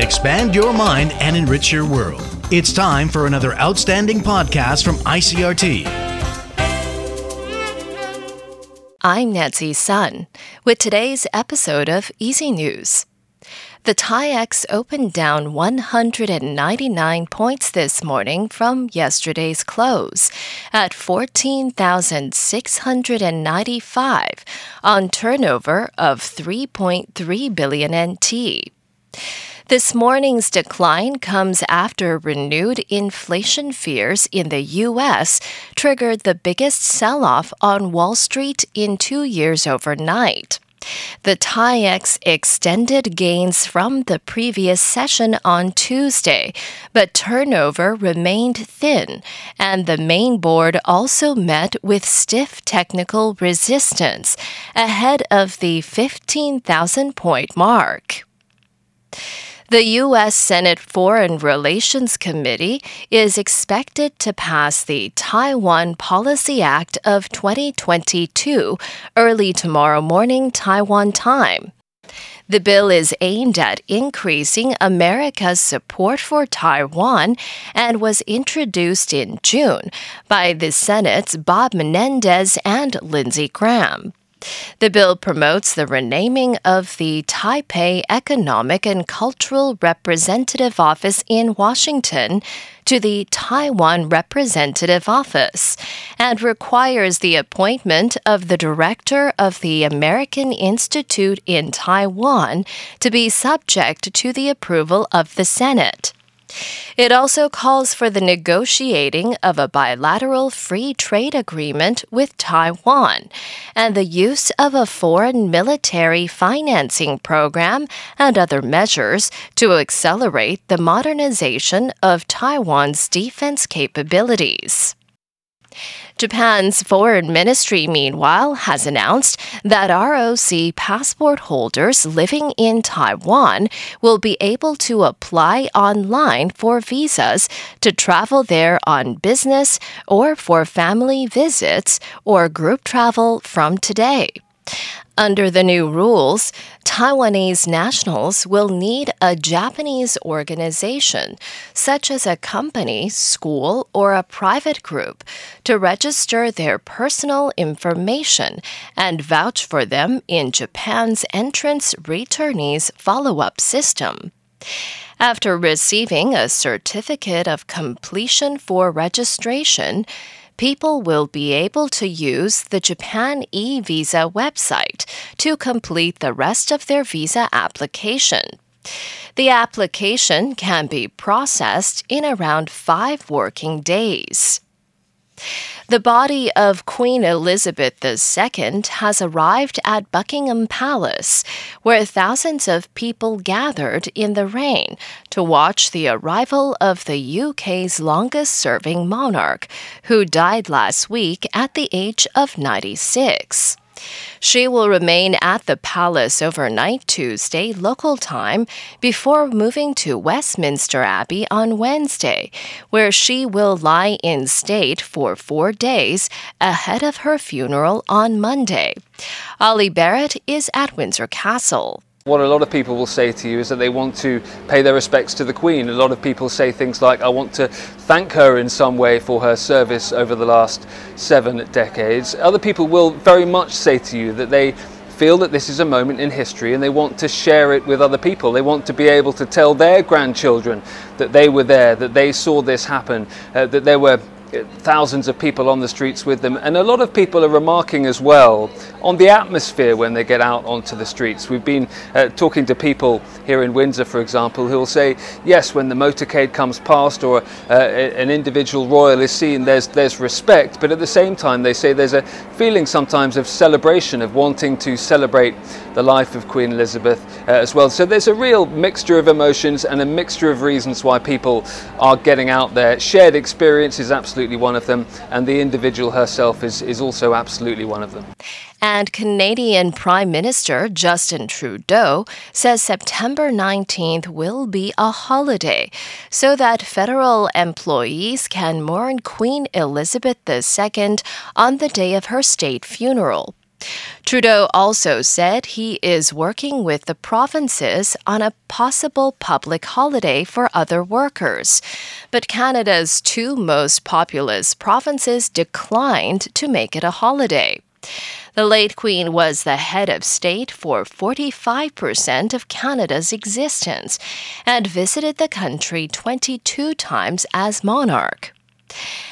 Expand your mind and enrich your world. It's time for another outstanding podcast from ICRT. I'm Nancy Sun with today's episode of Easy News. The TAIEX opened down 199 points this morning from yesterday's close at 14,695 on turnover of 3.3 billion NT. This morning's decline comes after renewed inflation fears in the U.S. triggered the biggest sell off on Wall Street in two years overnight. The TAIEX extended gains from the previous session on Tuesday, but turnover remained thin, and the main board also met with stiff technical resistance ahead of the 15,000 point mark. The U.S. Senate Foreign Relations Committee is expected to pass the Taiwan Policy Act of 2022 early tomorrow morning, Taiwan time. The bill is aimed at increasing America's support for Taiwan and was introduced in June by the Senate's Bob Menendez and Lindsey Graham. The bill promotes the renaming of the Taipei Economic and Cultural Representative Office in Washington to the Taiwan Representative Office and requires the appointment of the director of the American Institute in Taiwan to be subject to the approval of the Senate. It also calls for the negotiating of a bilateral free trade agreement with Taiwan and the use of a foreign military financing program and other measures to accelerate the modernization of Taiwan's defense capabilities. Japan's foreign ministry, meanwhile, has announced that ROC passport holders living in Taiwan will be able to apply online for visas to travel there on business or for family visits or group travel from today. Under the new rules, Taiwanese nationals will need a Japanese organization, such as a company, school, or a private group, to register their personal information and vouch for them in Japan's entrants returnees follow up system. After receiving a certificate of completion for registration, people will be able to use the Japan e Visa website to complete the rest of their visa application. The application can be processed in around five working days. The body of Queen Elizabeth II has arrived at Buckingham Palace, where thousands of people gathered in the rain to watch the arrival of the UK's longest serving monarch, who died last week at the age of 96. She will remain at the palace overnight Tuesday local time before moving to Westminster Abbey on Wednesday, where she will lie in state for four days ahead of her funeral on Monday. Ollie Barrett is at Windsor Castle. What a lot of people will say to you is that they want to pay their respects to the Queen. A lot of people say things like, I want to thank her in some way for her service over the last seven decades. Other people will very much say to you that they feel that this is a moment in history and they want to share it with other people. They want to be able to tell their grandchildren that they were there, that they saw this happen, uh, that there were thousands of people on the streets with them. And a lot of people are remarking as well on the atmosphere when they get out onto the streets. We've been uh, talking to people here in Windsor, for example, who will say, yes, when the motorcade comes past or uh, an individual royal is seen, there's, there's respect. But at the same time, they say there's a feeling sometimes of celebration, of wanting to celebrate the life of Queen Elizabeth uh, as well. So there's a real mixture of emotions and a mixture of reasons why people are getting out there. Shared experience is absolutely one of them, and the individual herself is, is also absolutely one of them. And Canadian Prime Minister Justin Trudeau says September 19th will be a holiday so that federal employees can mourn Queen Elizabeth II on the day of her state funeral. Trudeau also said he is working with the provinces on a possible public holiday for other workers. But Canada's two most populous provinces declined to make it a holiday. The late Queen was the head of state for 45% of Canada's existence and visited the country 22 times as monarch.